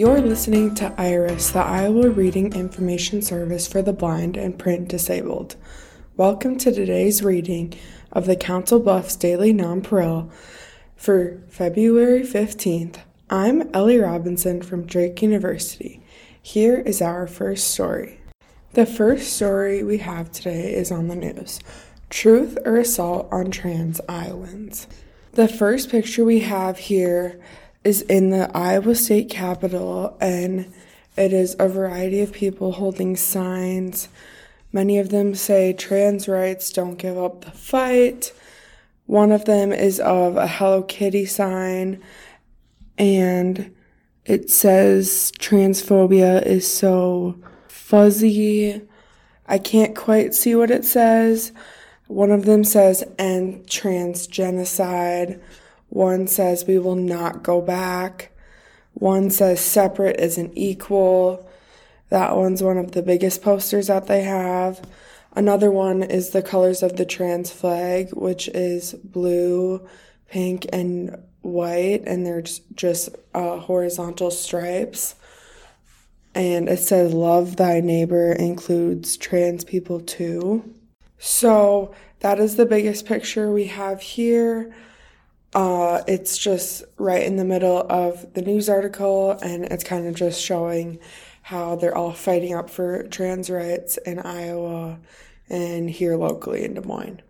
You're listening to IRIS, the Iowa Reading Information Service for the Blind and Print Disabled. Welcome to today's reading of the Council Bluffs Daily Nonpareil for February 15th. I'm Ellie Robinson from Drake University. Here is our first story. The first story we have today is on the news Truth or Assault on Trans Iowans. The first picture we have here is in the Iowa State Capitol, and it is a variety of people holding signs. Many of them say trans rights don't give up the fight. One of them is of a Hello Kitty sign, and it says transphobia is so fuzzy. I can't quite see what it says. One of them says end trans genocide. One says we will not go back. One says separate isn't equal. That one's one of the biggest posters that they have. Another one is the colors of the trans flag, which is blue, pink, and white, and they're just uh, horizontal stripes. And it says, Love thy neighbor includes trans people too. So that is the biggest picture we have here. Uh, it's just right in the middle of the news article, and it's kind of just showing how they're all fighting up for trans rights in Iowa and here locally in Des Moines.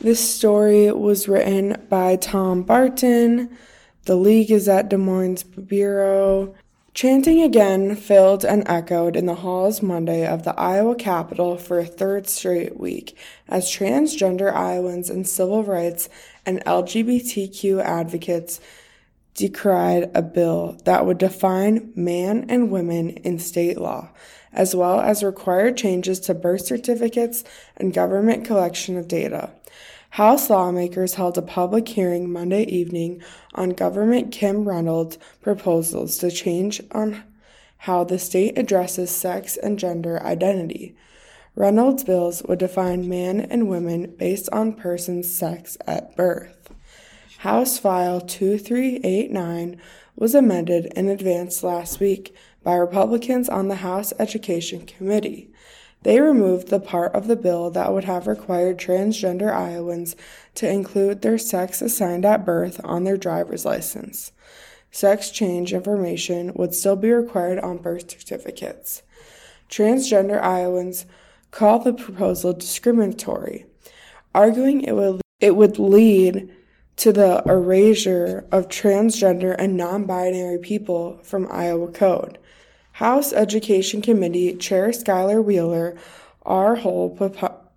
This story was written by Tom Barton. The League is at Des Moines Bureau. Chanting again filled and echoed in the halls Monday of the Iowa Capitol for a third straight week as transgender Iowans and civil rights and LGBTQ advocates decried a bill that would define man and women in state law, as well as require changes to birth certificates and government collection of data. House lawmakers held a public hearing Monday evening on Governor Kim Reynolds' proposals to change on how the state addresses sex and gender identity. Reynolds' bills would define man and women based on person's sex at birth. House File 2389 was amended and advanced last week by Republicans on the House Education Committee. They removed the part of the bill that would have required transgender Iowans to include their sex assigned at birth on their driver's license. Sex change information would still be required on birth certificates. Transgender Iowans call the proposal discriminatory, arguing it would, it would lead to the erasure of transgender and non binary people from Iowa Code. House Education Committee Chair Skyler Wheeler R. Hull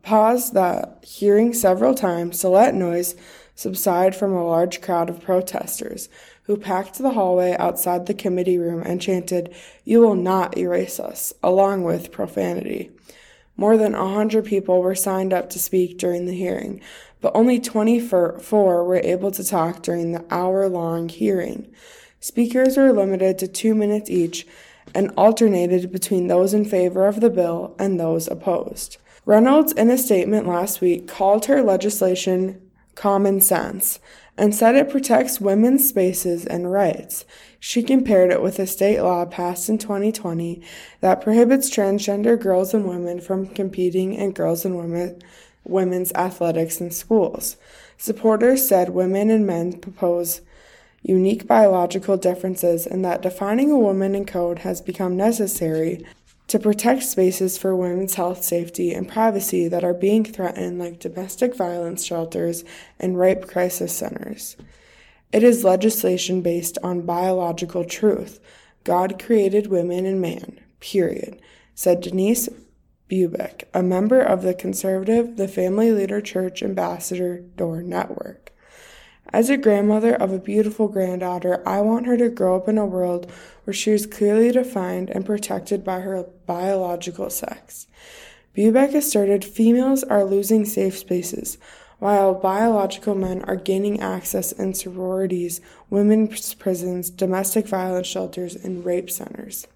paused the hearing several times to let noise subside from a large crowd of protesters who packed the hallway outside the committee room and chanted, You will not erase us, along with profanity. More than a hundred people were signed up to speak during the hearing, but only 24 were able to talk during the hour long hearing. Speakers were limited to two minutes each and alternated between those in favor of the bill and those opposed. Reynolds, in a statement last week, called her legislation common sense and said it protects women's spaces and rights. She compared it with a state law passed in 2020 that prohibits transgender girls and women from competing in girls and women, women's athletics in schools. Supporters said women and men propose unique biological differences and that defining a woman in code has become necessary to protect spaces for women's health, safety, and privacy that are being threatened, like domestic violence shelters and rape crisis centers. It is legislation based on biological truth. God created women and man, period, said Denise Bubick, a member of the conservative The Family Leader Church Ambassador Door Network. As a grandmother of a beautiful granddaughter, I want her to grow up in a world where she is clearly defined and protected by her biological sex. Bubeck asserted females are losing safe spaces, while biological men are gaining access in sororities, women's prisons, domestic violence shelters, and rape centers.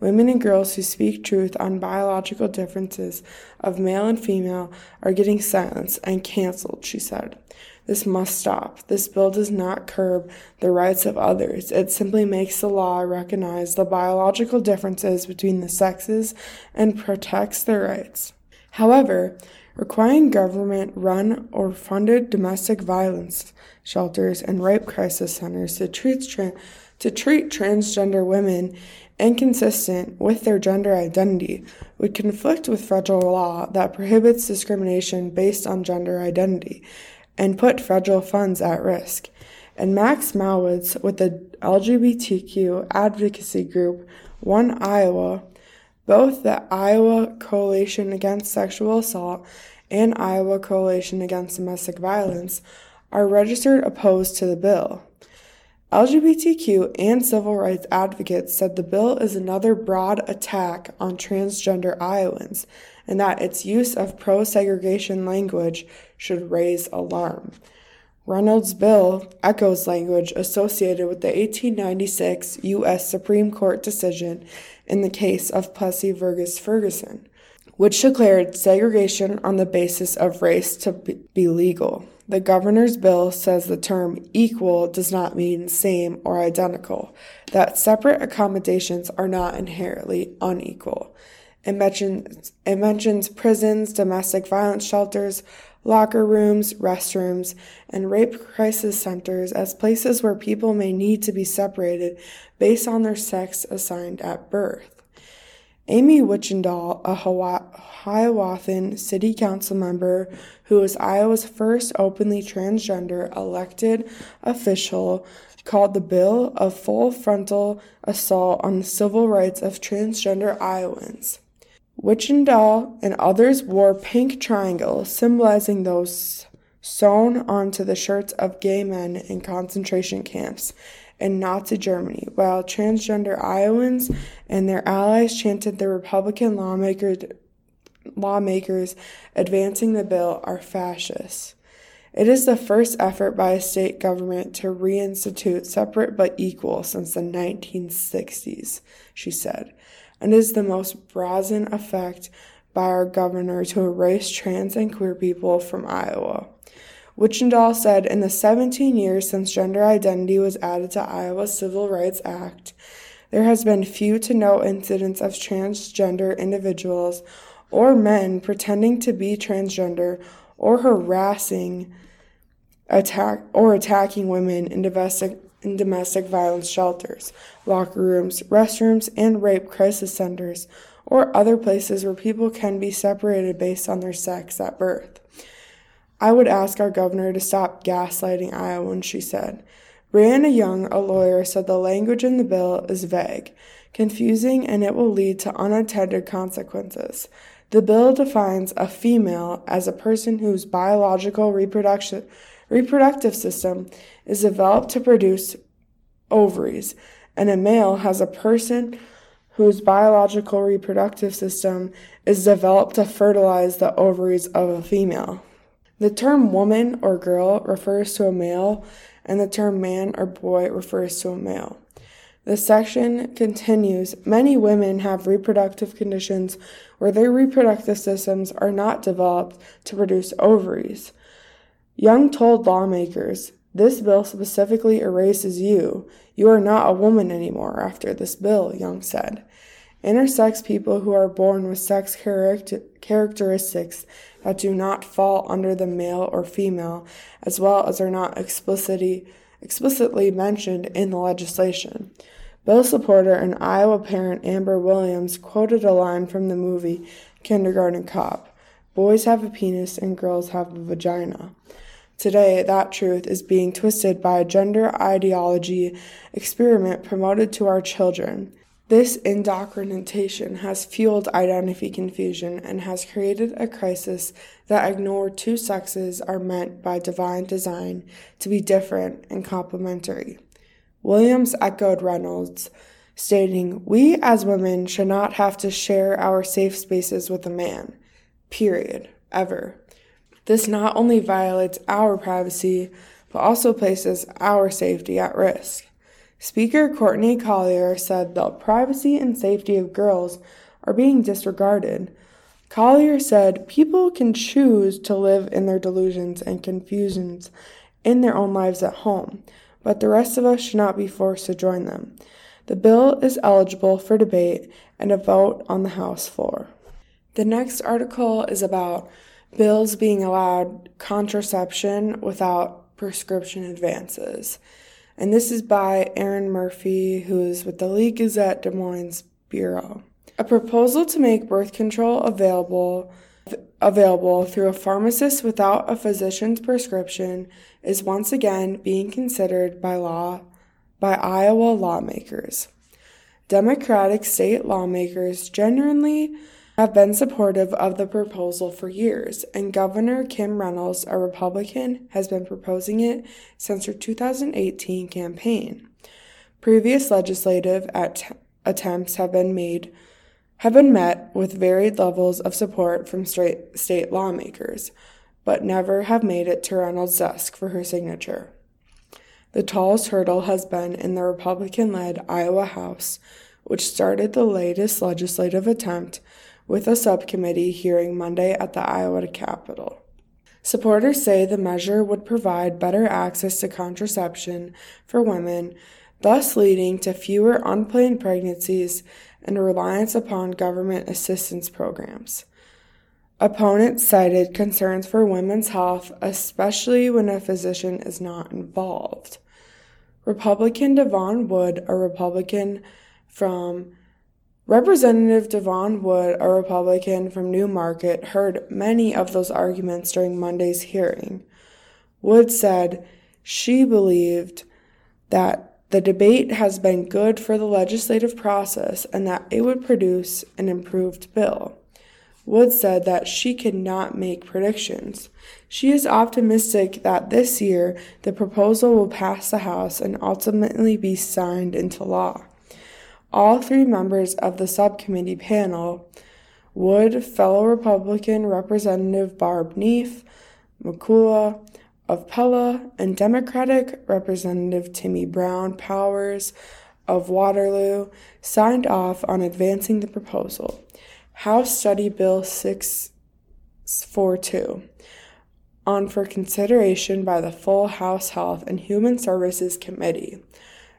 Women and girls who speak truth on biological differences of male and female are getting silenced and canceled, she said. This must stop. This bill does not curb the rights of others. It simply makes the law recognize the biological differences between the sexes and protects their rights. However, requiring government run or funded domestic violence shelters and rape crisis centers to treat, tra- to treat transgender women inconsistent with their gender identity would conflict with federal law that prohibits discrimination based on gender identity and put federal funds at risk. And Max Malwitz with the LGBTQ advocacy group One Iowa, both the Iowa Coalition Against Sexual Assault and Iowa Coalition Against Domestic Violence, are registered opposed to the bill. LGBTQ and civil rights advocates said the bill is another broad attack on transgender Iowans and that its use of pro segregation language should raise alarm. Reynolds' bill echoes language associated with the 1896 U.S. Supreme Court decision in the case of Plessy v. Ferguson, which declared segregation on the basis of race to be legal. The governor's bill says the term equal does not mean same or identical, that separate accommodations are not inherently unequal. It mentions, prisons, domestic violence shelters, locker rooms, restrooms, and rape crisis centers as places where people may need to be separated based on their sex assigned at birth. Amy Wichendahl, a Hiawatha City Council member who was Iowa's first openly transgender elected official, called the bill a full frontal assault on the civil rights of transgender Iowans. Wichendahl and others wore pink triangles symbolizing those sewn onto the shirts of gay men in concentration camps in Nazi Germany, while transgender Iowans and their allies chanted the Republican lawmakers, lawmakers advancing the bill are fascists. It is the first effort by a state government to reinstitute separate but equal since the 1960s, she said, and is the most brazen effect by our governor to erase trans and queer people from Iowa. Wichendahl said in the 17 years since gender identity was added to Iowa's Civil Rights Act, there has been few to no incidents of transgender individuals or men pretending to be transgender or harassing attack or attacking women in domestic in domestic violence shelters, locker rooms, restrooms, and rape crisis centers, or other places where people can be separated based on their sex at birth. I would ask our governor to stop gaslighting Iowans, she said. Brianna Young, a lawyer, said the language in the bill is vague, confusing, and it will lead to unintended consequences. The bill defines a female as a person whose biological reproduction, reproductive system is developed to produce ovaries, and a male has a person whose biological reproductive system is developed to fertilize the ovaries of a female. The term woman or girl refers to a male, and the term man or boy refers to a male. The section continues Many women have reproductive conditions where their reproductive systems are not developed to produce ovaries. Young told lawmakers, This bill specifically erases you. You are not a woman anymore after this bill, Young said. Intersex people who are born with sex characteristics that do not fall under the male or female, as well as are not explicitly, explicitly mentioned in the legislation. Bill supporter and Iowa parent Amber Williams quoted a line from the movie Kindergarten Cop Boys have a penis and girls have a vagina. Today, that truth is being twisted by a gender ideology experiment promoted to our children. This indoctrination has fueled identity confusion and has created a crisis that ignored two sexes are meant by divine design to be different and complementary. Williams echoed Reynolds, stating, We as women should not have to share our safe spaces with a man. Period. Ever. This not only violates our privacy, but also places our safety at risk. Speaker Courtney Collier said the privacy and safety of girls are being disregarded. Collier said people can choose to live in their delusions and confusions in their own lives at home, but the rest of us should not be forced to join them. The bill is eligible for debate and a vote on the House floor. The next article is about bills being allowed contraception without prescription advances. And this is by Erin Murphy, who is with the Lee Gazette Des Moines Bureau. A proposal to make birth control available available through a pharmacist without a physician's prescription is once again being considered by law by Iowa lawmakers. Democratic state lawmakers generally have been supportive of the proposal for years, and Governor Kim Reynolds, a Republican, has been proposing it since her 2018 campaign. Previous legislative at- attempts have been made have been met with varied levels of support from state, state lawmakers, but never have made it to Reynolds' desk for her signature. The tallest hurdle has been in the Republican led Iowa House, which started the latest legislative attempt with a subcommittee hearing Monday at the Iowa Capitol. Supporters say the measure would provide better access to contraception for women, thus leading to fewer unplanned pregnancies and a reliance upon government assistance programs. Opponents cited concerns for women's health, especially when a physician is not involved. Republican Devon Wood, a Republican from Representative Devon Wood, a Republican from Newmarket, heard many of those arguments during Monday's hearing. Wood said she believed that the debate has been good for the legislative process and that it would produce an improved bill. Wood said that she could not make predictions. She is optimistic that this year the proposal will pass the House and ultimately be signed into law. All three members of the subcommittee panel Wood, fellow Republican Representative Barb Neff, McCulla of Pella, and Democratic Representative Timi Brown Powers of Waterloo signed off on advancing the proposal. House Study Bill 642 on for consideration by the full House Health and Human Services Committee.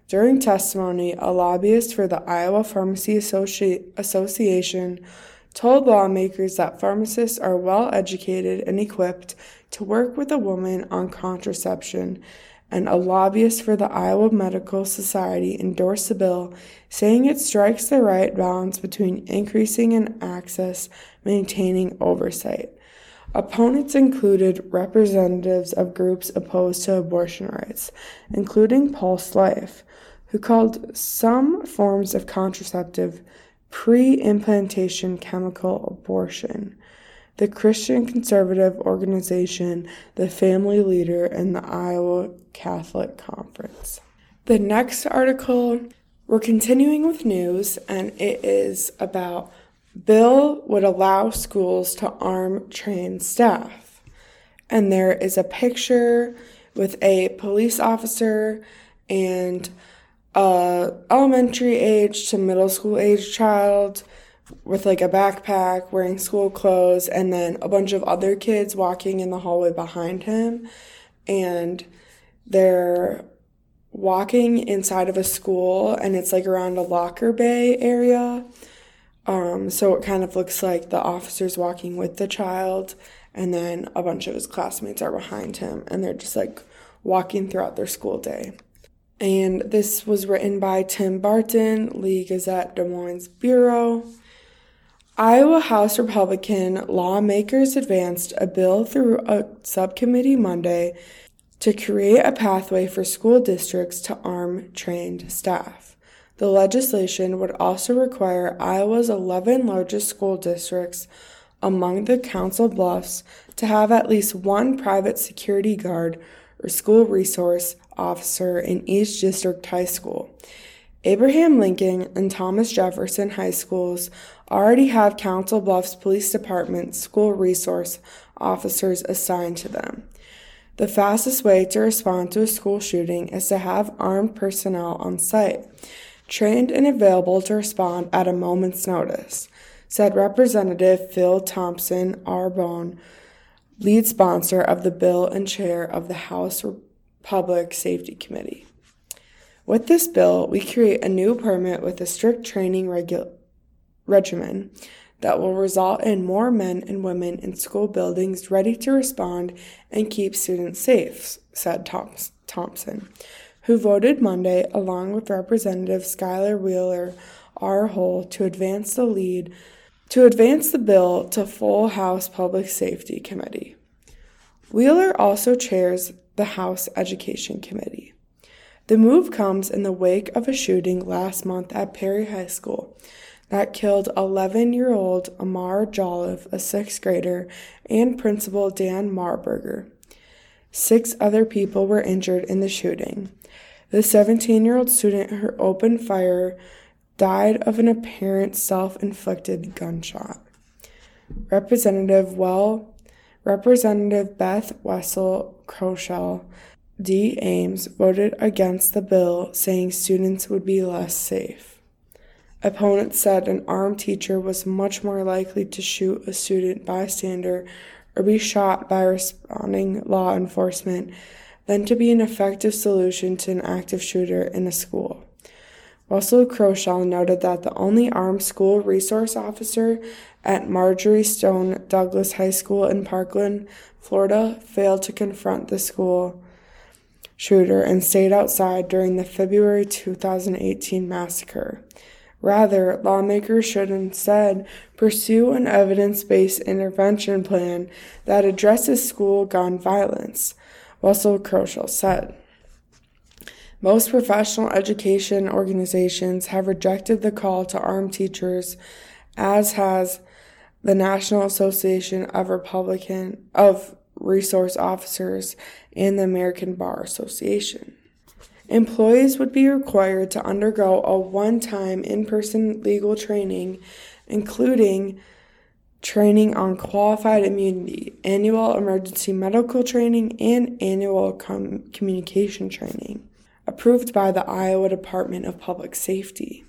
During testimony, a lobbyist for the Iowa Pharmacy Associ- Association told lawmakers that pharmacists are well educated and equipped to work with a woman on contraception, and a lobbyist for the Iowa Medical Society endorsed the bill, saying it strikes the right balance between increasing in access, maintaining oversight. Opponents included representatives of groups opposed to abortion rights, including Pulse Life, who called some forms of contraceptive pre implantation chemical abortion. The Christian conservative organization, the Family Leader, and the Iowa Catholic Conference. The next article, we're continuing with news, and it is about bill would allow schools to arm trained staff. And there is a picture with a police officer and a elementary age to middle school age child with like a backpack wearing school clothes and then a bunch of other kids walking in the hallway behind him. And they're walking inside of a school and it's like around a locker bay area. Um, so it kind of looks like the officer's walking with the child and then a bunch of his classmates are behind him and they're just like walking throughout their school day and this was written by Tim Barton, Lee Gazette Des Moines Bureau. Iowa House Republican lawmakers advanced a bill through a subcommittee Monday to create a pathway for school districts to arm trained staff. The legislation would also require Iowa's 11 largest school districts among the Council Bluffs to have at least one private security guard or school resource officer in each district high school. Abraham Lincoln and Thomas Jefferson high schools already have Council Bluffs Police Department school resource officers assigned to them. The fastest way to respond to a school shooting is to have armed personnel on site, trained and available to respond at a moment's notice, said Representative Phil Thompson R. Boone, lead sponsor of the bill and chair of the House Public Safety Committee. With this bill, we create a new permit with a strict training regu- regimen that will result in more men and women in school buildings ready to respond and keep students safe, said Thompson, who voted Monday along with Representative Skyler Wheeler R. Hull to advance the lead to advance the bill to full House Public Safety Committee. Wheeler also chairs the House Education Committee. The move comes in the wake of a shooting last month at Perry High School that killed 11 year old Amar Jolliff, a sixth grader, and Principal Dan Marburger. Six other people were injured in the shooting. The 17 year old student who opened fire died of an apparent self inflicted gunshot. Representative Well, Representative Beth Wessel Kroschel D. Ames voted against the bill, saying students would be less safe. Opponents said an armed teacher was much more likely to shoot a student bystander or be shot by responding law enforcement than to be an effective solution to an active shooter in a school. Wessel Kroschel noted that the only armed school resource officer at Marjory Stone Douglas High School in Parkland, Florida, failed to confront the school shooter and stayed outside during the February 2018 massacre. Rather, lawmakers should instead pursue an evidence based intervention plan that addresses school gun violence, Wessel Kroschel said. Most professional education organizations have rejected the call to arm teachers, as has the National Association of Republican of Resource Officers and the American Bar Association. Employees would be required to undergo a one time in person legal training, including training on qualified immunity, annual emergency medical training, and annual com- communication training, approved by the Iowa Department of Public Safety.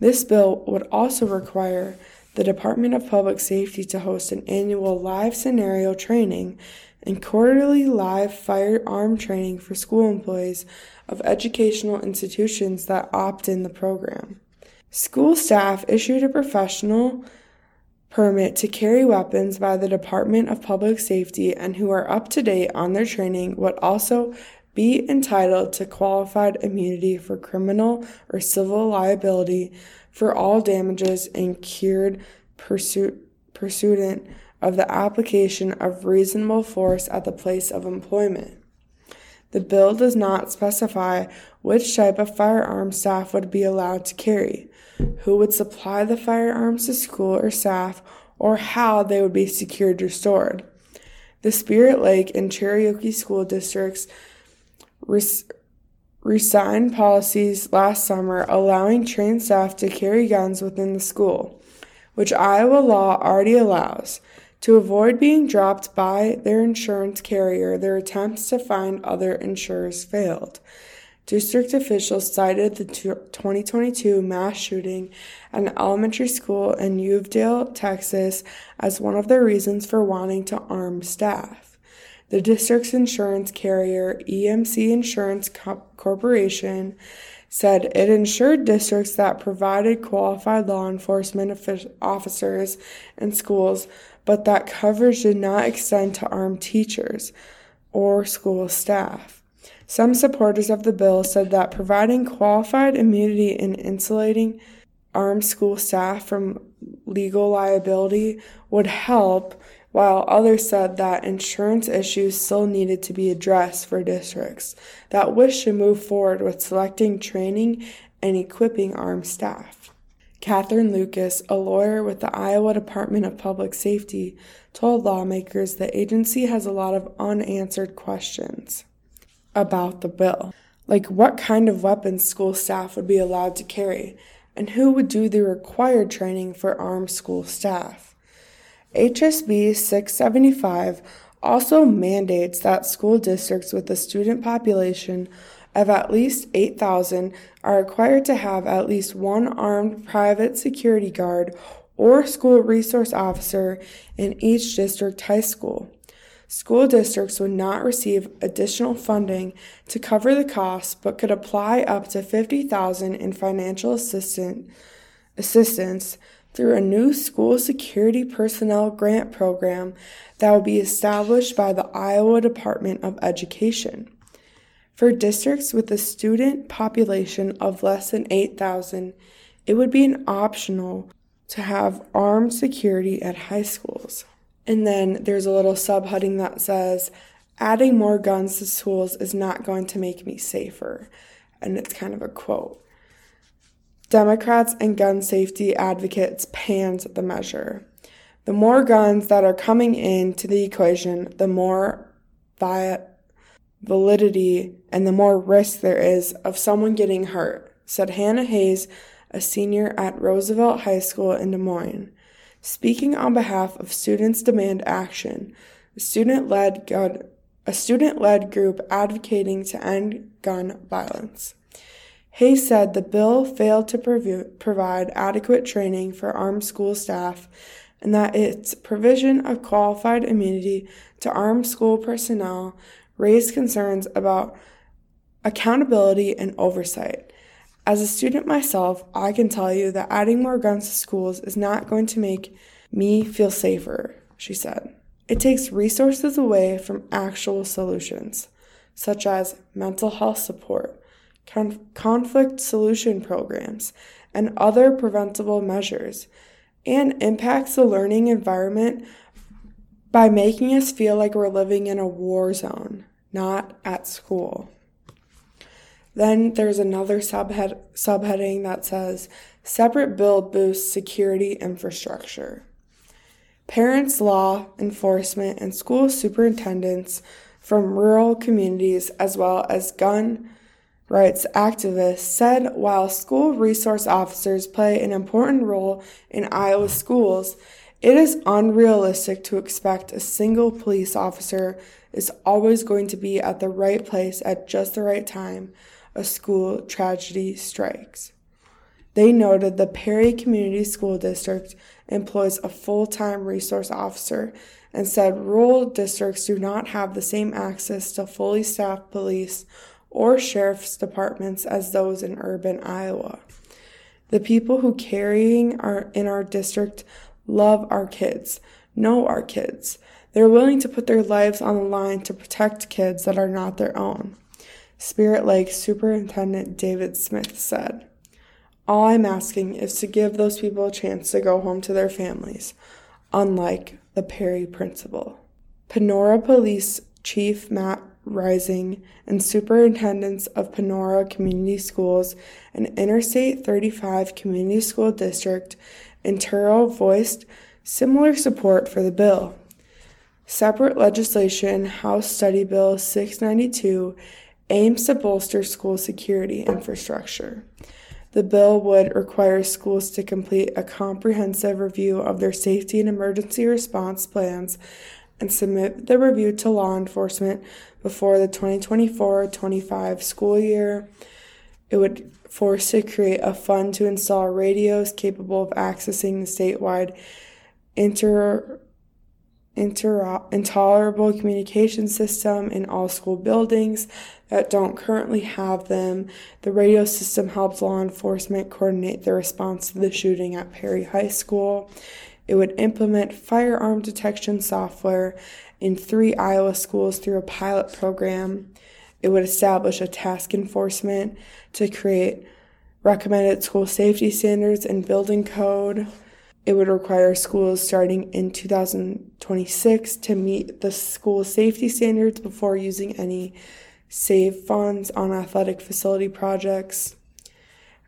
This bill would also require the Department of Public Safety to host an annual live scenario training and quarterly live firearm training for school employees of educational institutions that opt in the program. School staff issued a professional permit to carry weapons by the Department of Public Safety and who are up to date on their training would also be entitled to qualified immunity for criminal or civil liability for all damages incurred pursuant of the application of reasonable force at the place of employment. The bill does not specify which type of firearm staff would be allowed to carry, who would supply the firearms to school or staff, or how they would be secured or stored. The Spirit Lake and Cherokee school districts res- resigned policies last summer allowing trained staff to carry guns within the school, which Iowa law already allows. To avoid being dropped by their insurance carrier, their attempts to find other insurers failed. District officials cited the 2022 mass shooting at an elementary school in Uvalde, Texas, as one of their reasons for wanting to arm staff. The district's insurance carrier, EMC Insurance Corporation, said it insured districts that provided qualified law enforcement officers in schools but that coverage did not extend to armed teachers or school staff. Some supporters of the bill said that providing qualified immunity and insulating armed school staff from legal liability would help, while others said that insurance issues still needed to be addressed for districts that wish to move forward with selecting training and equipping armed staff. Catherine Lucas, a lawyer with the Iowa Department of Public Safety, told lawmakers the agency has a lot of unanswered questions about the bill, like what kind of weapons school staff would be allowed to carry, and who would do the required training for armed school staff. HSB 675 also mandates that school districts with a student population of at least 8,000 are required to have at least one armed private security guard or school resource officer in each district high school. School districts would not receive additional funding to cover the costs but could apply up to 50,000 in financial assistance assistance through a new school security personnel grant program that will be established by the Iowa Department of Education. For districts with a student population of less than 8,000, it would be an optional to have armed security at high schools. And then there's a little subheading that says, adding more guns to schools is not going to make me safer. And it's kind of a quote. Democrats and gun safety advocates panned the measure. The more guns that are coming into the equation, the more vi- validity and the more risk there is of someone getting hurt, said Hannah Hayes, a senior at Roosevelt High School in Des Moines. Speaking on behalf of Students Demand Action, a student-led gun, a student-led group advocating to end gun violence. Hayes said the bill failed to prov- provide adequate training for armed school staff and that its provision of qualified immunity to armed school personnel raised concerns about accountability and oversight. As a student myself, I can tell you that adding more guns to schools is not going to make me feel safer, she said. It takes resources away from actual solutions, such as mental health support conf- conflict solution programs, and other preventable measures, and impacts the learning environment by making us feel like we're living in a war zone, not at school. Then there's another subhead, subheading that says separate bill boosts security infrastructure. Parents, law enforcement, and school superintendents from rural communities, as well as gun rights activists said while school resource officers play an important role in Iowa schools, it is unrealistic to expect a single police officer is always going to be at the right place at just the right time a school tragedy strikes. They noted the Perry Community School District employs a full time resource officer and said rural districts do not have the same access to fully staffed police or sheriff's departments as those in urban Iowa. The people who carrying our in our district love our kids, know our kids. They're willing to put their lives on the line to protect kids that are not their own. Spirit Lake Superintendent David Smith said, All I'm asking is to give those people a chance to go home to their families, unlike the Perry principal. Panora Police Chief Matt Rising, and superintendents of Panora Community Schools and Interstate 35 Community School District in Truro voiced similar support for the bill. Separate legislation, House Study Bill 692, aims to bolster school security infrastructure. The bill would require schools to complete a comprehensive review of their safety and emergency response plans and submit the review to law enforcement before the 2024 25 school year. It would force to create a fund to install radios capable of accessing the statewide inter, inter, interoperable communication system in all school buildings that don't currently have them. The radio system helps law enforcement coordinate their response to the shooting at Perry High School. It would implement firearm detection software in three Iowa schools through a pilot program. It would establish a task enforcement to create recommended school safety standards and building code. It would require schools starting in 2026 to meet the school safety standards before using any SAVE funds on athletic facility projects.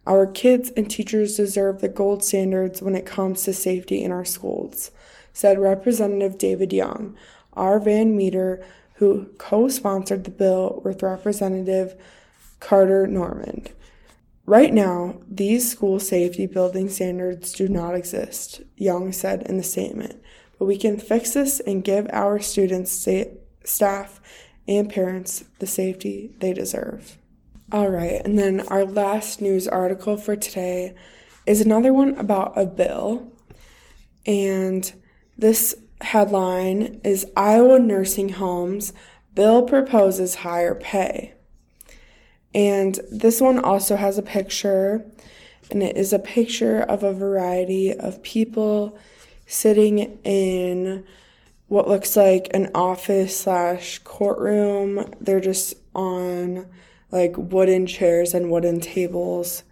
Our kids and teachers deserve the gold standards when it comes to safety in our schools, said Representative David Young. R. Van Meter, who co sponsored the bill with Representative Carter Nordman. Right now, these school safety building standards do not exist, Young said in the statement, but we can fix this and give our students, staff, and parents the safety they deserve. All right, and then our last news article for today is another one about a bill. And this headline is Iowa Nursing Homes Bill Proposes Higher Pay. And this one also has a picture, and it is a picture of a variety of people sitting in what looks like an office slash courtroom. They're just on like wooden chairs and wooden tables,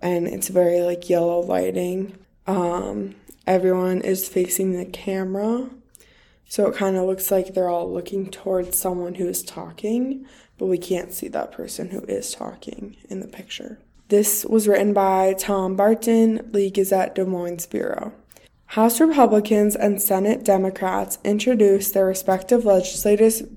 and it's very like yellow lighting. Um, everyone is facing the camera. So it kind of looks like they're all looking towards someone who is talking, but we can't see that person who is talking in the picture. This was written by Tom Barton, Lee Gazette Des Moines Bureau. House Republicans and Senate Democrats introduced their respective legislative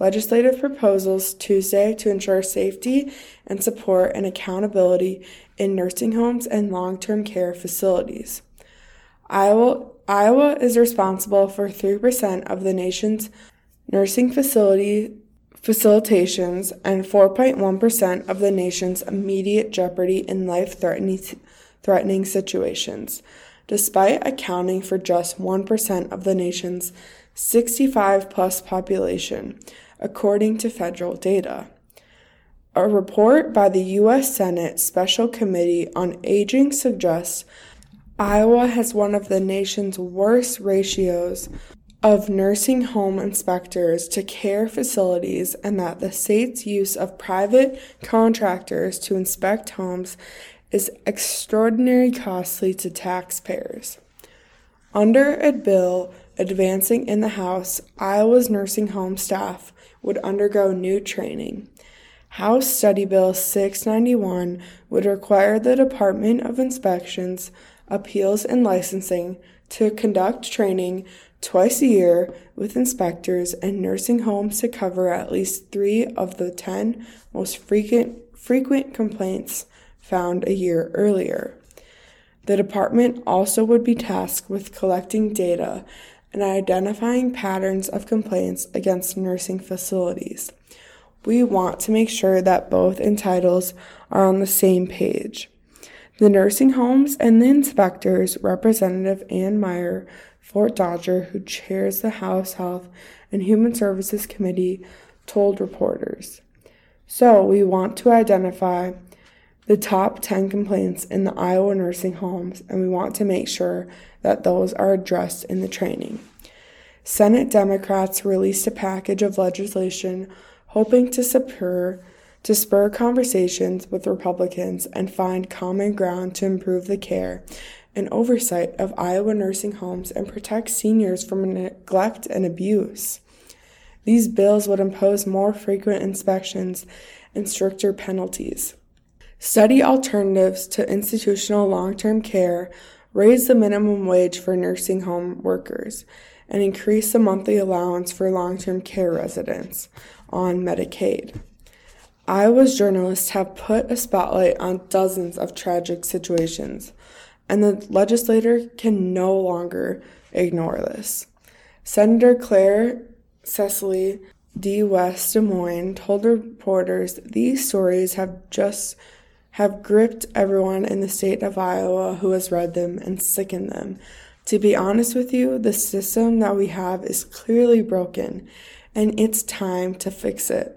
legislative proposals Tuesday to ensure safety and support and accountability in nursing homes and long-term care facilities. Iowa, Iowa is responsible for 3% of the nation's nursing facility facilitations and 4.1% of the nation's immediate jeopardy in life-threatening threatening situations, despite accounting for just 1% of the nation's 65 plus population, according to federal data. A report by the U.S. Senate Special Committee on Aging suggests Iowa has one of the nation's worst ratios of nursing home inspectors to care facilities and that the state's use of private contractors to inspect homes is extraordinarily costly to taxpayers. Under a bill advancing in the House, Iowa's nursing home staff would undergo new training. House Study Bill 691 would require the Department of Inspections appeals, and licensing to conduct training twice a year with inspectors and nursing homes to cover at least three of the 10 most frequent, frequent complaints found a year earlier. The department also would be tasked with collecting data and identifying patterns of complaints against nursing facilities. We want to make sure that both entitles are on the same page. The nursing homes and the inspectors, Representative Ann Meyer, Fort Dodger, who chairs the House Health and Human Services Committee, told reporters. So, we want to identify the top 10 complaints in the Iowa nursing homes, and we want to make sure that those are addressed in the training. Senate Democrats released a package of legislation hoping to spur to spur conversations with Republicans and find common ground to improve the care and oversight of Iowa nursing homes and protect seniors from neglect and abuse. These bills would impose more frequent inspections and stricter penalties. Study alternatives to institutional long term care, raise the minimum wage for nursing home workers, and increase the monthly allowance for long term care residents on Medicaid. Iowa's journalists have put a spotlight on dozens of tragic situations, and the legislator can no longer ignore this. Senator Claire Celsi D. West Des Moines told reporters these stories have just have gripped everyone in the state of Iowa who has read them and sickened them. To be honest with you, the system that we have is clearly broken, and it's time to fix it.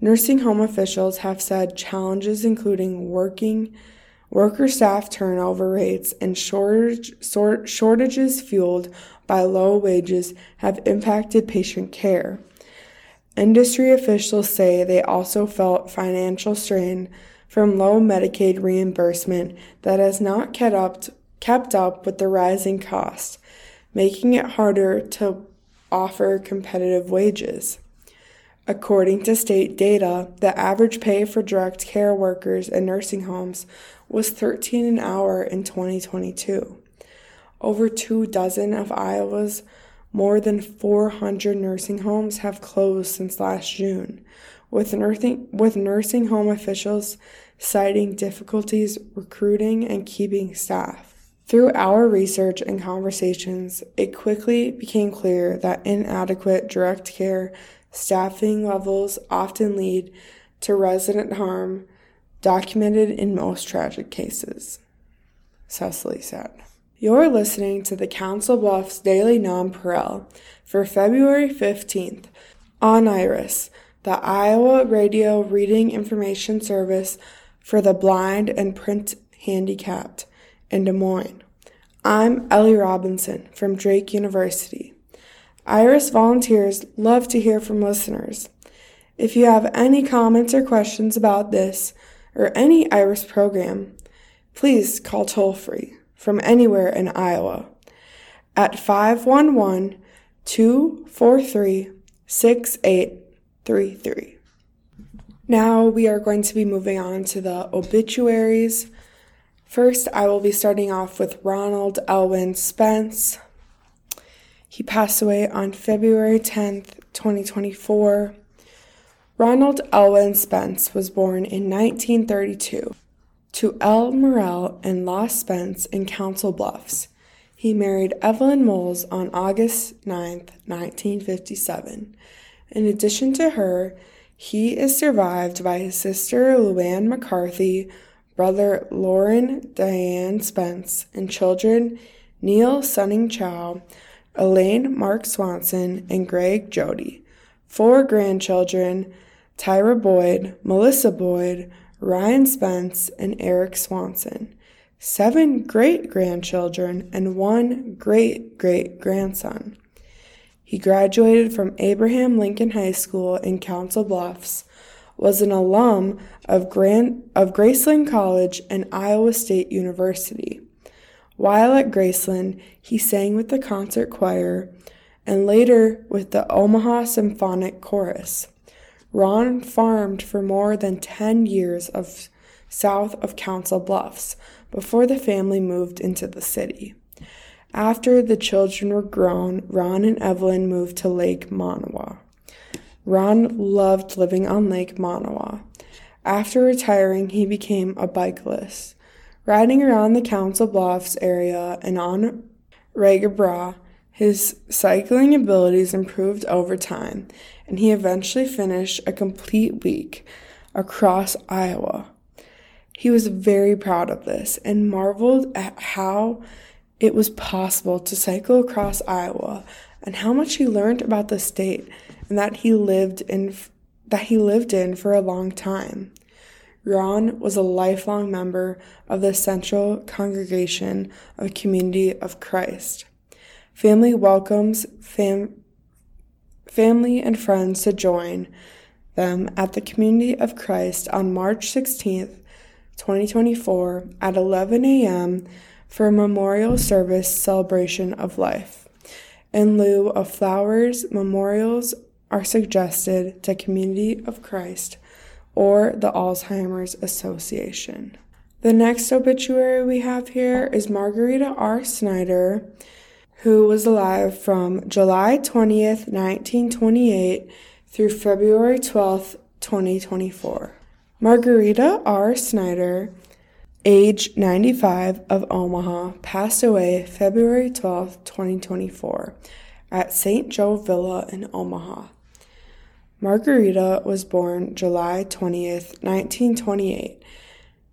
Nursing home officials have said challenges including working worker staff turnover rates and shortage, sort, shortages fueled by low wages have impacted patient care. Industry officials say they also felt financial strain from low Medicaid reimbursement that has not kept up, kept up with the rising cost, making it harder to offer competitive wages. According to state data, the average pay for direct care workers in nursing homes was 13 an hour in 2022. Over two dozen of Iowa's more than 400 nursing homes have closed since last June, with nursing, with nursing home officials citing difficulties recruiting and keeping staff. Through our research and conversations, it quickly became clear that inadequate direct care Staffing levels often lead to resident harm, documented in most tragic cases, Celsi said. You're listening to the Council Bluffs Daily Nonpareil for February 15th on IRIS, the Iowa Radio Reading Information Service for the Blind and Print Handicapped in Des Moines. I'm Ellie Robinson from Drake University. IRIS volunteers love to hear from listeners. If you have any comments or questions about this or any IRIS program, please call toll free from anywhere in Iowa at 511 243 6833. Now we are going to be moving on to the obituaries. First, I will be starting off with Ronald Elwin Spence. He passed away on February 10th, 2024. Ronald Elwin Spence was born in 1932 to L. Morrell and Law Spence in Council Bluffs. He married Evelyn Moles on August 9, 1957. In addition to her, he is survived by his sister Luann McCarthy, brother Lauren Diane Spence, and children Neil Sunning Chow, Elaine Mark Swanson, and Greg Jody. Four grandchildren Tyra Boyd, Melissa Boyd, Ryan Spence, and Eric Swanson. Seven great grandchildren and one great great grandson. He graduated from Abraham Lincoln High School in Council Bluffs, was an alum of, Grand, of Graceland College and Iowa State University. While at Graceland, he sang with the concert choir and later with the Omaha Symphonic Chorus. Ron farmed for more than 10 years of south of Council Bluffs before the family moved into the city. After the children were grown, Ron and Evelyn moved to Lake Manawa. Ron loved living on Lake Manawa. After retiring, he became a bicyclist Riding around the Council Bluffs area and on RAGBRAI, his cycling abilities improved over time, and he eventually finished a complete week across Iowa. He was very proud of this and marveled at how it was possible to cycle across Iowa and how much he learned about the state and that he lived in that he lived in for a long time. Ron was a lifelong member of the Central Congregation of Community of Christ. Family welcomes fam- family and friends to join them at the Community of Christ on March 16th, 2024 at 11 a.m. for memorial service celebration of life. In lieu of flowers, memorials are suggested to Community of Christ or the Alzheimer's Association. The next obituary we have here is Margarita R. Snyder, who was alive from July 20th, 1928 through February 12th, 2024. Margarita R. Snyder, age 95 of Omaha, passed away February 12, 2024, at St. Joe Villa in Omaha. Margarita was born July 20th, 1928,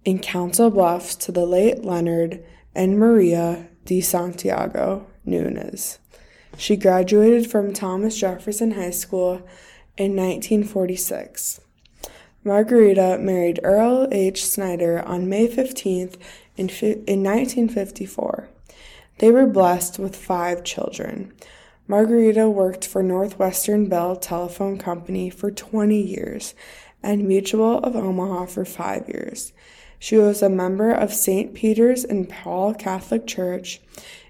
in Council Bluffs to the late Leonard and Maria de Santiago Nunes. She graduated from Thomas Jefferson High School in 1946. Margarita married Earl H. Snyder on May 15th in, in 1954. They were blessed with five children. Margarita worked for Northwestern Bell Telephone Company for 20 years and Mutual of Omaha for five years. She was a member of St. Peter's and Paul Catholic Church.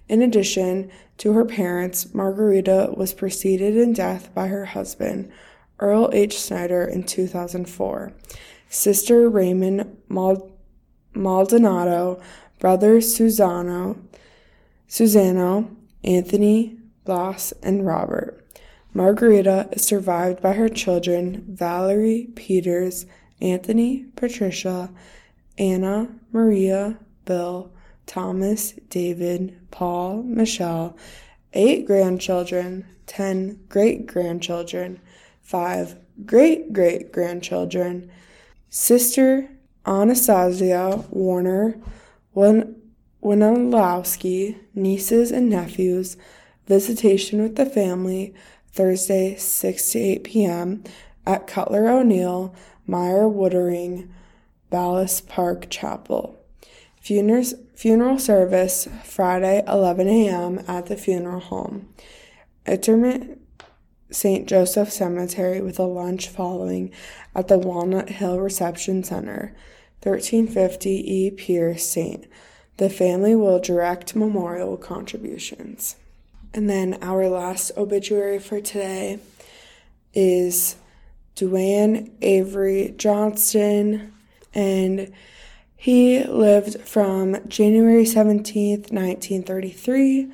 In addition to her parents, Margarita was preceded in death by her husband, Earl H. Snyder, in 2004, sister Raymond Maldonado, brother Susano, Susano, Anthony Blas, and Robert. Margarita is survived by her children Valerie, Peters, Anthony, Patricia, Anna, Maria, Bill, Thomas, David, Paul, Michelle, eight grandchildren, ten great grandchildren, five great great grandchildren, sister Anastasia Warner, Winalowski, nieces and nephews, visitation with the family, Thursday, 6 to 8 p.m. at Cutler O'Neill, Meyer Woodring, Ballas Park Chapel. Funerals, funeral service, Friday, 11 a.m. at the funeral home. Interment St. Joseph Cemetery with a lunch following at the Walnut Hill Reception Center, 1350 E. Pierce, St. The family will direct memorial contributions. And then our last obituary for today is Duane Avery Johnston, and he lived from January 17th, 1933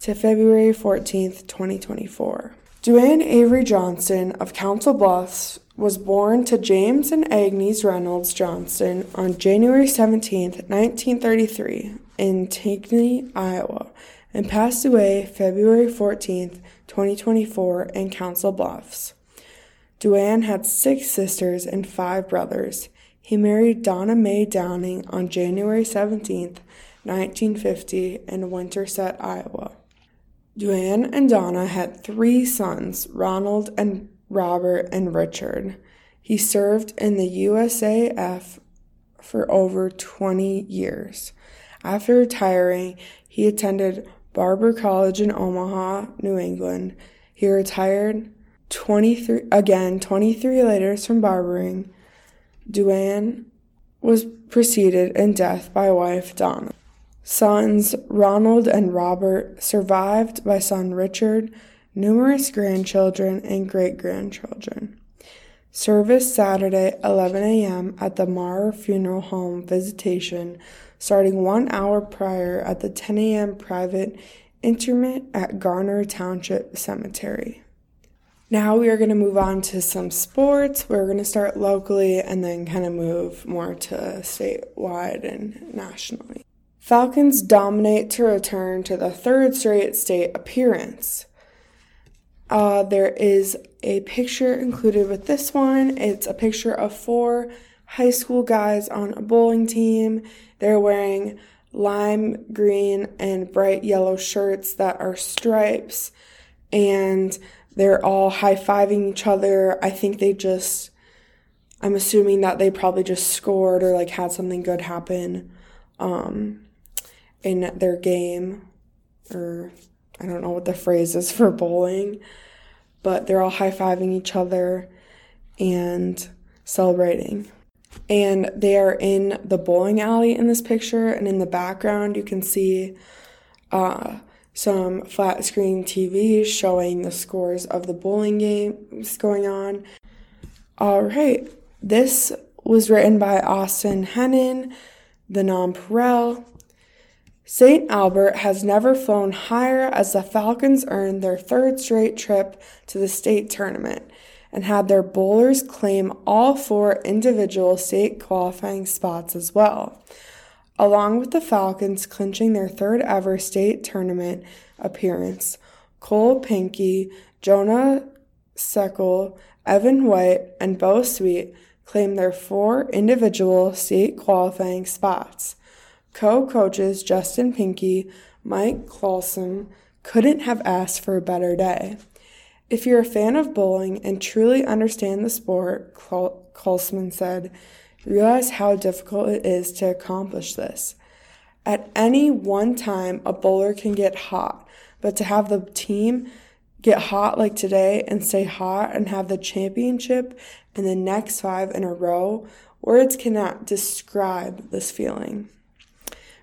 to February 14th, 2024. Duane Avery Johnson of Council Bluffs was born to James and Agnes Reynolds Johnson on January 17, 1933, in Taney, Iowa, and passed away February 14, 2024, in Council Bluffs. Duane had six sisters and five brothers. He married Donna Mae Downing on January 17, 1950, in Winterset, Iowa. Duane and Donna had three sons, Ronald and Robert and Richard. He served in the USAF for over 20 years. After retiring, he attended Barber College in Omaha, New England. He retired 23 again 23 later from barbering. Duane was preceded in death by wife Donna. Sons Ronald and Robert survived by son Richard, numerous grandchildren and great grandchildren. Service Saturday, 11 a.m. at the Marr Funeral Home visitation, starting one hour prior at the 10 a.m. private interment at Garner Township Cemetery. Now we are going to move on to some sports. We're going to start locally and then kind of move more to statewide and nationally. Falcons dominate to return to the third straight state appearance. Uh, there is a picture included with this one. It's a picture of four high school guys on a bowling team. They're wearing lime green and bright yellow shirts that are stripes, and they're all high fiving each other. I think they just, I'm assuming that they probably just scored or like had something good happen. Um, in their game, or I don't know what the phrase is for bowling, but they're all high fiving each other and celebrating. And they are in the bowling alley in this picture, and in the background, you can see uh, some flat screen TVs showing the scores of the bowling games going on. All right, this was written by Austin Hennon, the nonpareil, St. Albert has never flown higher as the Falcons earned their third straight trip to the state tournament and had their bowlers claim all four individual state qualifying spots as well. Along with the Falcons clinching their third ever state tournament appearance, Cole Pinky, Jonah Seckel, Evan White, and Bo Sweet claimed their four individual state qualifying spots. Co coaches Justin Pinky, Mike Clausen couldn't have asked for a better day. If you're a fan of bowling and truly understand the sport, Colsman said, realize how difficult it is to accomplish this. At any one time, a bowler can get hot, but to have the team get hot like today and stay hot and have the championship in the next five in a row, words cannot describe this feeling.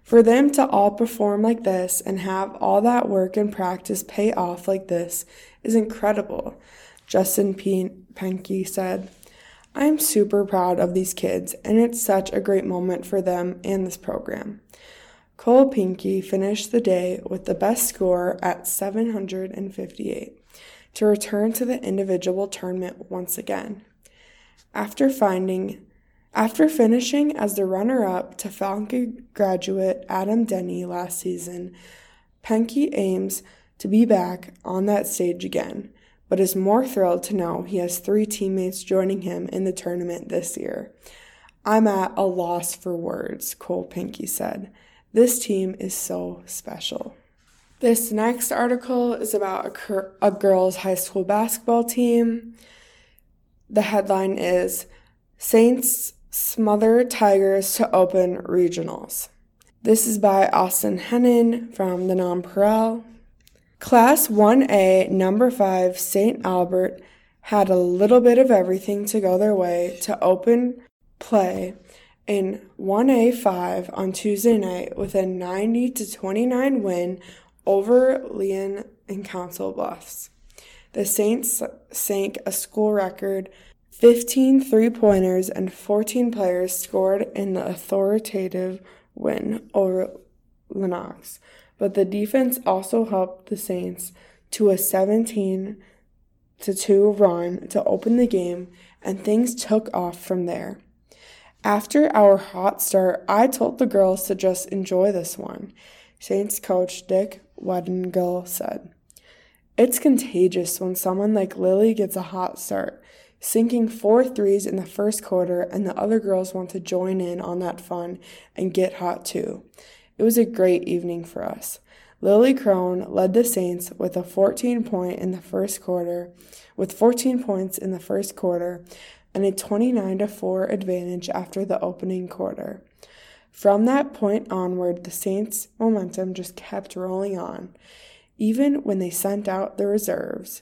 For them to all perform like this and have all that work and practice pay off like this is incredible, Justin P- Penke said. I am super proud of these kids, and it's such a great moment for them and this program. Cole Pinckey finished the day with the best score at 758 to return to the individual tournament once again. After finding after finishing as the runner up to Falcon graduate Adam Denny last season, Penke aims to be back on that stage again, but is more thrilled to know he has three teammates joining him in the tournament this year. I'm at a loss for words, Cole Pinckey said. This team is so special. This next article is about a, cur- a girls' high school basketball team. The headline is Saints Smother Tigers to Open Regionals. This is by Austin Hennon from the Nonpareil. Class 1A, number 5, St. Albert had a little bit of everything to go their way to open play in 1A5 on Tuesday night with a 90 to 29 win over Leon and Council Bluffs. The Saints sank a school record 15 three pointers and 14 players scored in the authoritative win over Lenox, but the defense also helped the Saints to a 17 to 2 run to open the game, and things took off from there. After our hot start, I told the girls to just enjoy this one, Saints coach Dick Weddingill said. It's contagious when someone like Lily gets a hot start, sinking four threes in the first quarter, and the other girls want to join in on that fun and get hot too. It was a great evening for us. Lily Crone led the Saints with a 14 point in the first quarter, with 14 points in the first quarter and a 29 to 4 advantage after the opening quarter. From that point onward, the Saints' momentum just kept rolling on, even when they sent out the reserves.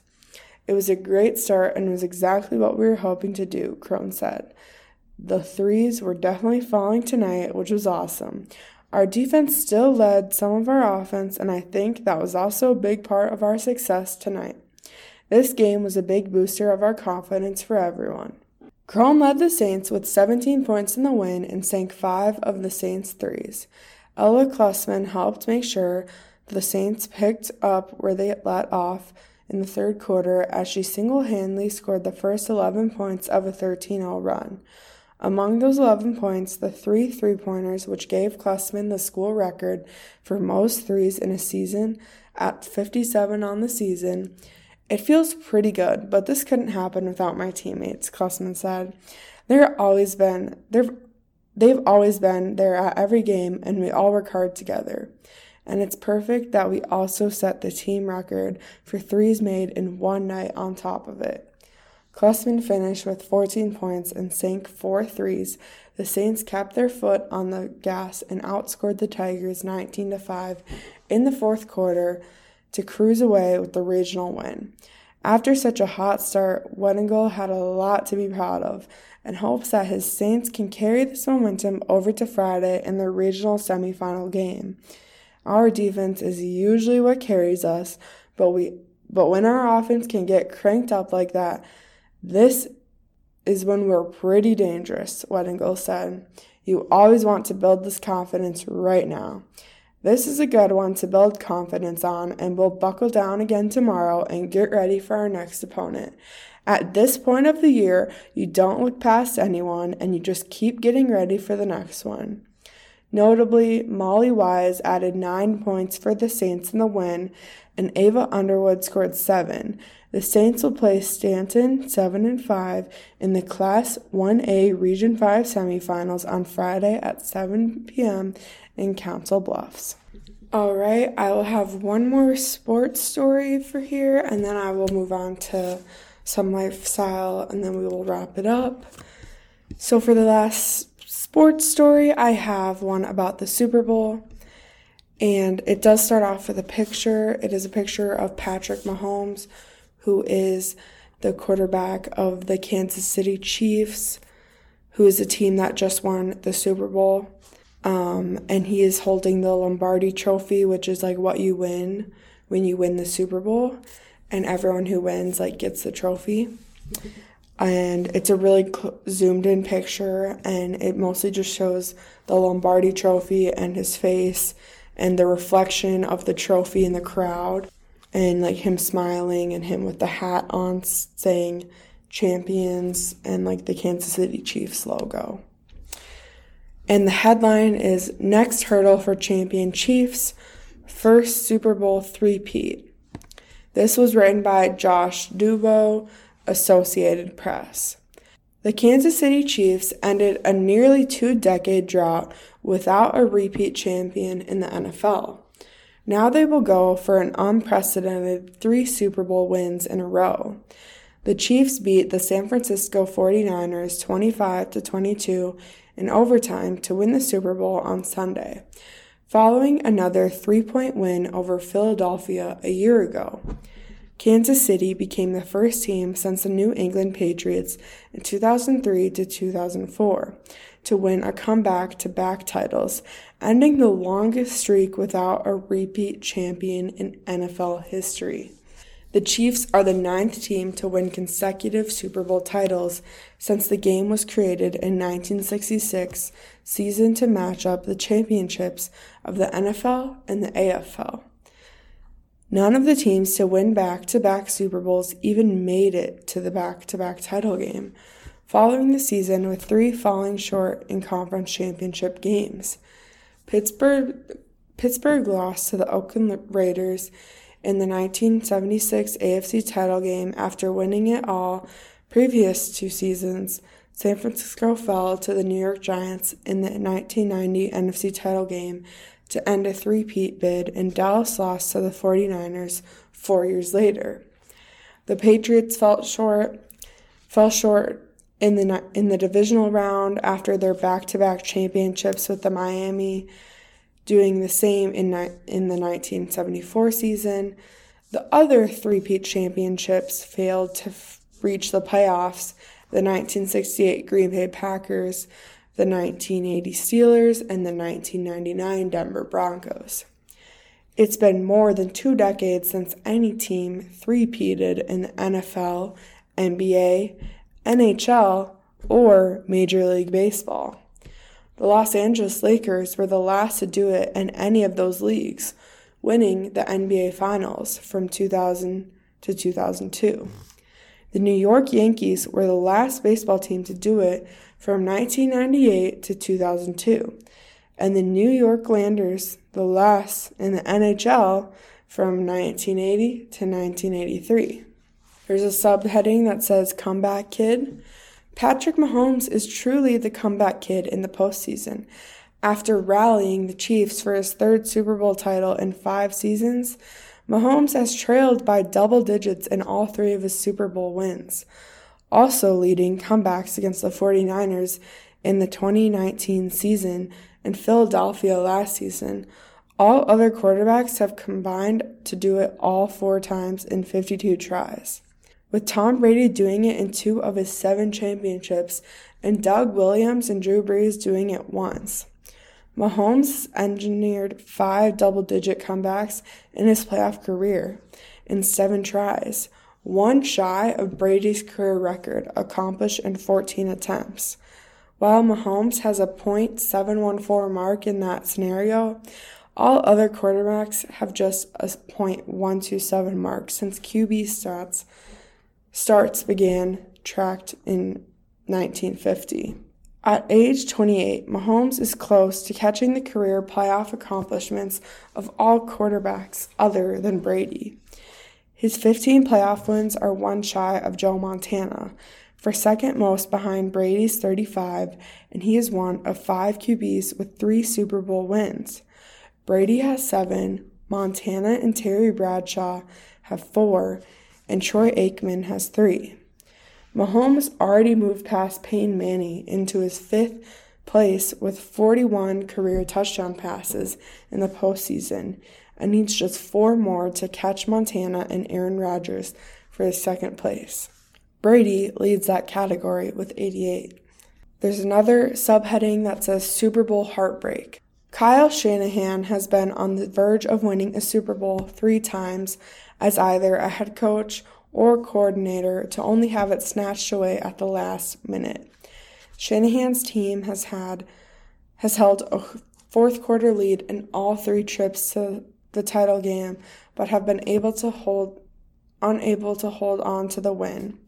It was a great start and was exactly what we were hoping to do, Crone said. The threes were definitely falling tonight, which was awesome. Our defense still led some of our offense, and I think that was also a big part of our success tonight. This game was a big booster of our confidence for everyone. Crone led the Saints with 17 points in the win and sank five of the Saints' threes. Ella Klussman helped make sure the Saints picked up where they let off in the third quarter as she single handedly scored the first 11 points of a 13 0 run. Among those 11 points, the three three pointers, which gave Klussman the school record for most threes in a season at 57 on the season. It feels pretty good, but this couldn't happen without my teammates, Klussman said. They're always been they've they've always been there at every game and we all work hard together. And it's perfect that we also set the team record for threes made in one night on top of it. Klussman finished with 14 points and sank four threes. The Saints kept their foot on the gas and outscored the Tigers 19 to 5 in the fourth quarter to cruise away with the regional win. After such a hot start, Weddingill had a lot to be proud of and hopes that his Saints can carry this momentum over to Friday in their regional semifinal game. Our defense is usually what carries us, but we but when our offense can get cranked up like that, this is when we're pretty dangerous, Weddingill said. You always want to build this confidence right now. This is a good one to build confidence on, and we'll buckle down again tomorrow and get ready for our next opponent. At this point of the year, you don't look past anyone and you just keep getting ready for the next one. Notably, Molly Wise added nine points for the Saints in the win, and Ava Underwood scored seven. The Saints will play Stanton 7 and 5 in the Class 1A Region 5 semifinals on Friday at 7 p.m. in Council Bluffs. All right, I will have one more sports story for here and then I will move on to some lifestyle and then we will wrap it up. So for the last sports story, I have one about the Super Bowl. And it does start off with a picture. It is a picture of Patrick Mahomes who is the quarterback of the Kansas City Chiefs, who is a team that just won the Super Bowl. Um, and he is holding the Lombardi Trophy, which is like what you win when you win the Super Bowl, and everyone who wins like gets the trophy. And it's a really cl- zoomed in picture, and it mostly just shows the Lombardi Trophy and his face and the reflection of the trophy in the crowd and like him smiling and him with the hat on saying champions and like the Kansas City Chiefs logo. And the headline is Next Hurdle for Champion Chiefs, First Super Bowl Three-Peat. This was written by Josh Dubow, Associated Press. The Kansas City Chiefs ended a nearly two decade drought without a repeat champion in the NFL. Now they will go for an unprecedented three Super Bowl wins in a row. The Chiefs beat the San Francisco 49ers 25 to 22 in overtime to win the Super Bowl on Sunday, following another three-point win over Philadelphia a year ago. Kansas City became the first team since the New England Patriots in 2003 to 2004 to win a comeback to back titles, ending the longest streak without a repeat champion in NFL history. The Chiefs are the ninth team to win consecutive Super Bowl titles since the game was created in 1966 season to match up the championships of the NFL and the AFL. None of the teams to win back to back Super Bowls even made it to the back to back title game, following the season with three falling short in conference championship games. Pittsburgh, Pittsburgh lost to the Oakland Raiders in the 1976 AFC title game after winning it all previous two seasons. San Francisco fell to the New York Giants in the 1990 NFC title game to end a three-peat bid, and Dallas lost to the 49ers four years later. The Patriots fell short, fell short in the in the divisional round after their back-to-back championships with the Miami, doing the same in in the 1974 season. The other three-peat championships failed to f- reach the playoffs. The 1968 Green Bay Packers the 1980 Steelers, and the 1999 Denver Broncos. It's been more than two decades since any team three-peated in the NFL, NBA, NHL, or Major League Baseball. The Los Angeles Lakers were the last to do it in any of those leagues, winning the NBA Finals from 2000 to 2002. The New York Yankees were the last baseball team to do it from 1998 to 2002, and the New York Islanders, the last in the NHL from 1980 to 1983. There's a subheading that says Comeback Kid. Patrick Mahomes is truly the comeback kid in the postseason. After rallying the Chiefs for his third Super Bowl title in five seasons, Mahomes has trailed by double digits in all three of his Super Bowl wins, also leading comebacks against the 49ers in the 2019 season and Philadelphia last season. All other quarterbacks have combined to do it all four times in 52 tries. With Tom Brady doing it in two of his seven championships and Doug Williams and Drew Brees doing it once. Mahomes engineered five double digit comebacks in his playoff career in seven tries, one shy of Brady's career record accomplished in 14 attempts. While Mahomes has a .714 mark in that scenario, all other quarterbacks have just a .127 mark since QB stats starts began tracked in 1950. At age 28, Mahomes is close to catching the career playoff accomplishments of all quarterbacks other than Brady. His 15 playoff wins are one shy of Joe Montana, for second most behind Brady's 35, and he is one of five QBs with three Super Bowl wins. Brady has seven, Montana and Terry Bradshaw have four, and Troy Aikman has three. Mahomes already moved past Peyton Manning into his fifth place with 41 career touchdown passes in the postseason and needs just four more to catch Montana and Aaron Rodgers for his second place. Brady leads that category with 88. There's another subheading that says Super Bowl heartbreak. Kyle Shanahan has been on the verge of winning a Super Bowl three times as either a head coach or coordinator to only have it snatched away at the last minute. Shanahan's team has had has held a fourth quarter lead in all three trips to the title game, but have been able to hold unable to hold on to the win.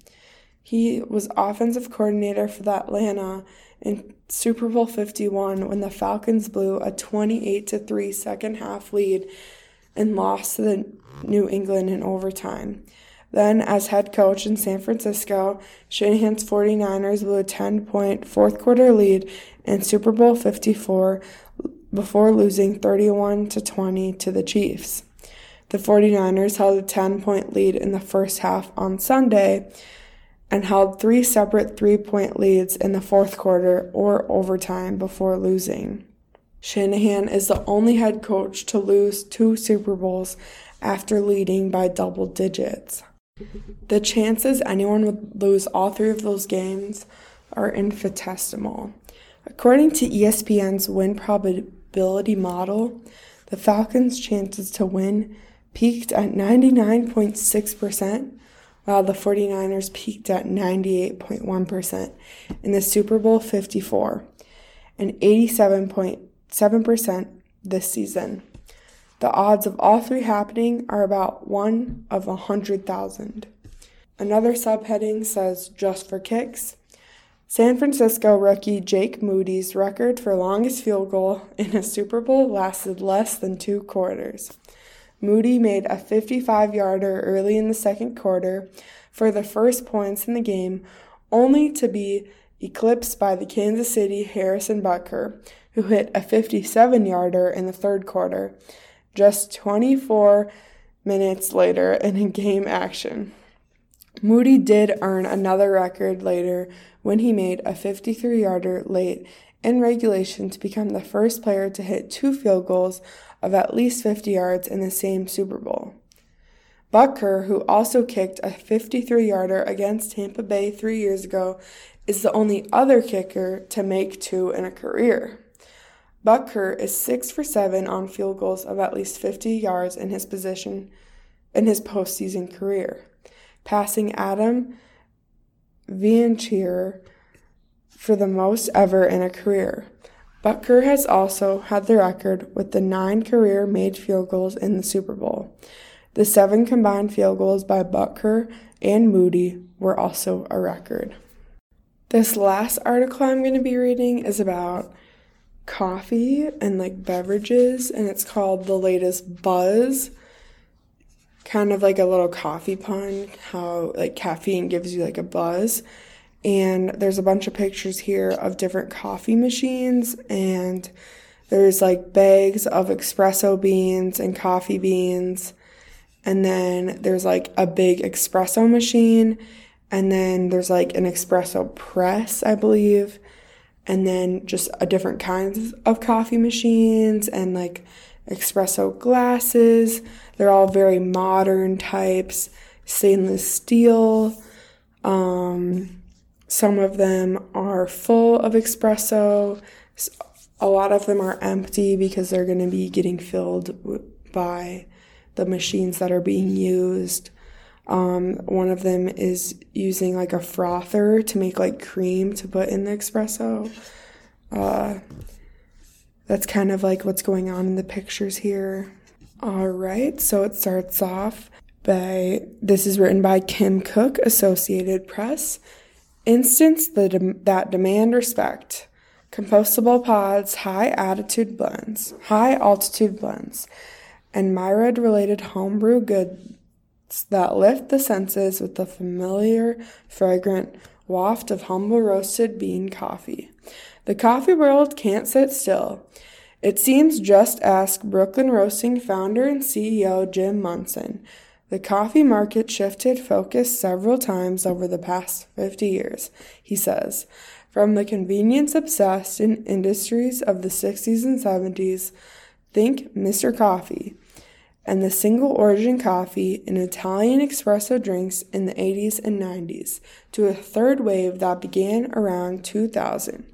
He was offensive coordinator for the Atlanta in Super Bowl 51 when the Falcons blew a 28 to 3 second half lead and lost to the New England in overtime. Then, as head coach in San Francisco, Shanahan's 49ers blew a 10 point fourth quarter lead in Super Bowl 54 before losing 31 to 20 to the Chiefs. The 49ers held a 10 point lead in the first half on Sunday and held three separate three point leads in the fourth quarter or overtime before losing. Shanahan is the only head coach to lose two Super Bowls after leading by double digits. The chances anyone would lose all three of those games are infinitesimal. According to ESPN's win probability model, the Falcons' chances to win peaked at 99.6%, while the 49ers peaked at 98.1% in the Super Bowl 54 and 87.7% this season. The odds of all three happening are about 1 of a 100,000. Another subheading says just for kicks. San Francisco rookie Jake Moody's record for longest field goal in a Super Bowl lasted less than two quarters. Moody made a 55 yarder early in the second quarter for the first points in the game, only to be eclipsed by the Kansas City Harrison Butker, who hit a 57 yarder in the third quarter, just 24 minutes later in a game action. Moody did earn another record later when he made a 53 yarder late in regulation to become the first player to hit two field goals of at least 50 yards in the same Super Bowl. Butker, who also kicked a 53 yarder against Tampa Bay three years ago, is the only other kicker to make two in a career. Butker is 6 for 7 on field goals of at least 50 yards in his position in his postseason career, passing Adam Vinatieri for the most ever in a career. Butker has also had the record with the nine career made field goals in the Super Bowl. The seven combined field goals by Butker and Moody were also a record. This last article I'm going to be reading is about coffee and like beverages, and it's called The Latest Buzz. Kind of like a little coffee pun, how like caffeine gives you like a buzz. And there's a bunch of pictures here of different coffee machines, and there's like bags of espresso beans and coffee beans. And then there's like a big espresso machine, and then there's like an espresso press, I believe and then just a different kinds of coffee machines and like espresso glasses. They're all very modern types, stainless steel. Um, some of them are full of espresso. A lot of them are empty because they're going to be getting filled by the machines that are being used. Um, one of them is using like a frother to make like cream to put in the espresso. Uh, that's kind of like what's going on in the pictures here. All right, so it starts off by this is written by Kim Cook, Associated Press. Instance the de- that demand respect. Compostable pods, high attitude blends, high altitude blends, and Myriad related homebrew goods that lift the senses with the familiar, fragrant waft of humble roasted bean coffee. The coffee world can't sit still. It seems just ask Brooklyn Roasting founder and CEO Jim Munson. The coffee market shifted focus several times over the past 50 years, he says. From the convenience obsessed in industries of the 60s and 70s, think Mr. Coffee and the single origin coffee and Italian espresso drinks in the 80s and 90s to a third wave that began around 2000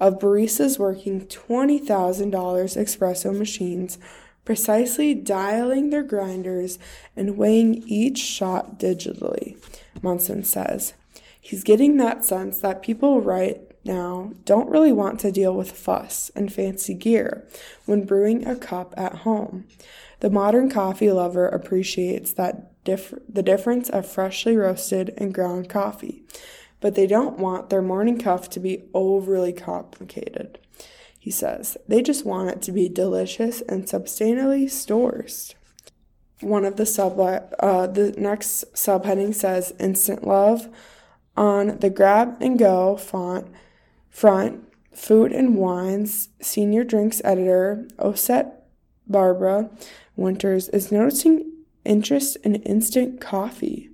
of baristas working $20,000 espresso machines, precisely dialing their grinders and weighing each shot digitally, Munson says. He's getting that sense that people right now don't really want to deal with fuss and fancy gear when brewing a cup at home. The modern coffee lover appreciates that diff- the difference of freshly roasted and ground coffee, but they don't want their morning cup to be overly complicated. He says they just want it to be delicious and sustainably sourced. one of the sub uh, the next subheading says instant love on the grab and go font front food and wines senior drinks editor Oset Barbara Winters is noticing interest in instant coffee.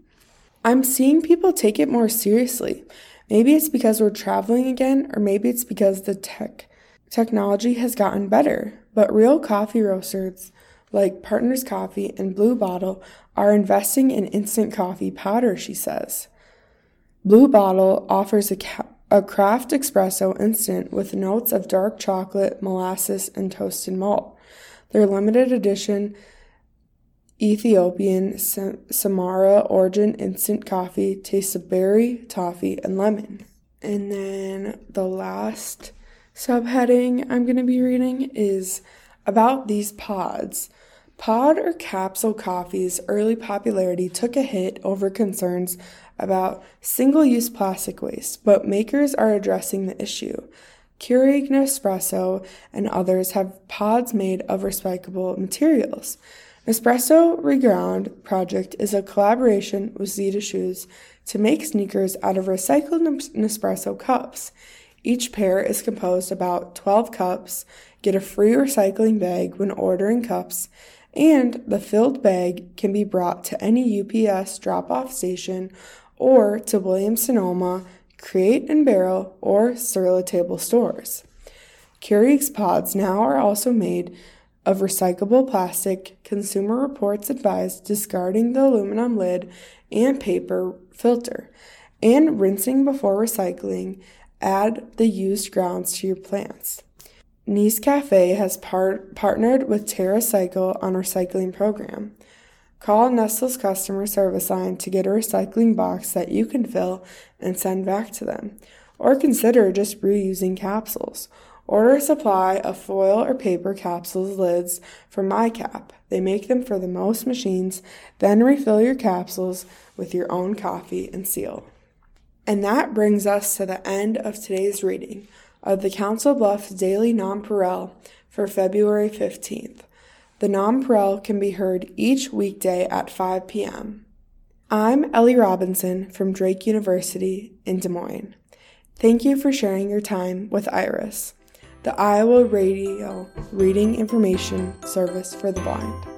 I'm seeing people take it more seriously. Maybe it's because we're traveling again, or maybe it's because the tech technology has gotten better. But real coffee roasters like Partners Coffee and Blue Bottle are investing in instant coffee powder, she says. Blue Bottle offers a, a craft espresso instant with notes of dark chocolate, molasses, and toasted malt. Their limited edition Ethiopian Samara origin instant coffee tastes of berry, toffee, and lemon. And then the last subheading I'm going to be reading is about these pods. Pod or capsule coffee's early popularity took a hit over concerns about single use plastic waste, but makers are addressing the issue. Keurig Nespresso and others have pods made of recyclable materials. Nespresso Reground project is a collaboration with Zeta Shoes to make sneakers out of recycled Nespresso cups. Each pair is composed about 12 cups. Get a free recycling bag when ordering cups and the filled bag can be brought to any UPS drop off station or to Williams Sonoma, Crate and Barrel, or Sur La Table stores. Keurig's pods now are also made of recyclable plastic. Consumer Reports advise discarding the aluminum lid and paper filter and rinsing before recycling. Add the used grounds to your plants. Nescafé has par- partnered with TerraCycle on a recycling program. Call Nestle's customer service line to get a recycling box that you can fill and send back to them. Or consider just reusing capsules. Order a supply of foil or paper capsules lids from MyCap. They make them for the most machines, then refill your capsules with your own coffee and seal. And that brings us to the end of today's reading of the Council Bluffs Daily Nonpareil for February 15th. The Nonpareil can be heard each weekday at 5 p.m. I'm Ellie Robinson from Drake University in Des Moines. Thank you for sharing your time with Iris, the Iowa Radio Reading Information Service for the Blind.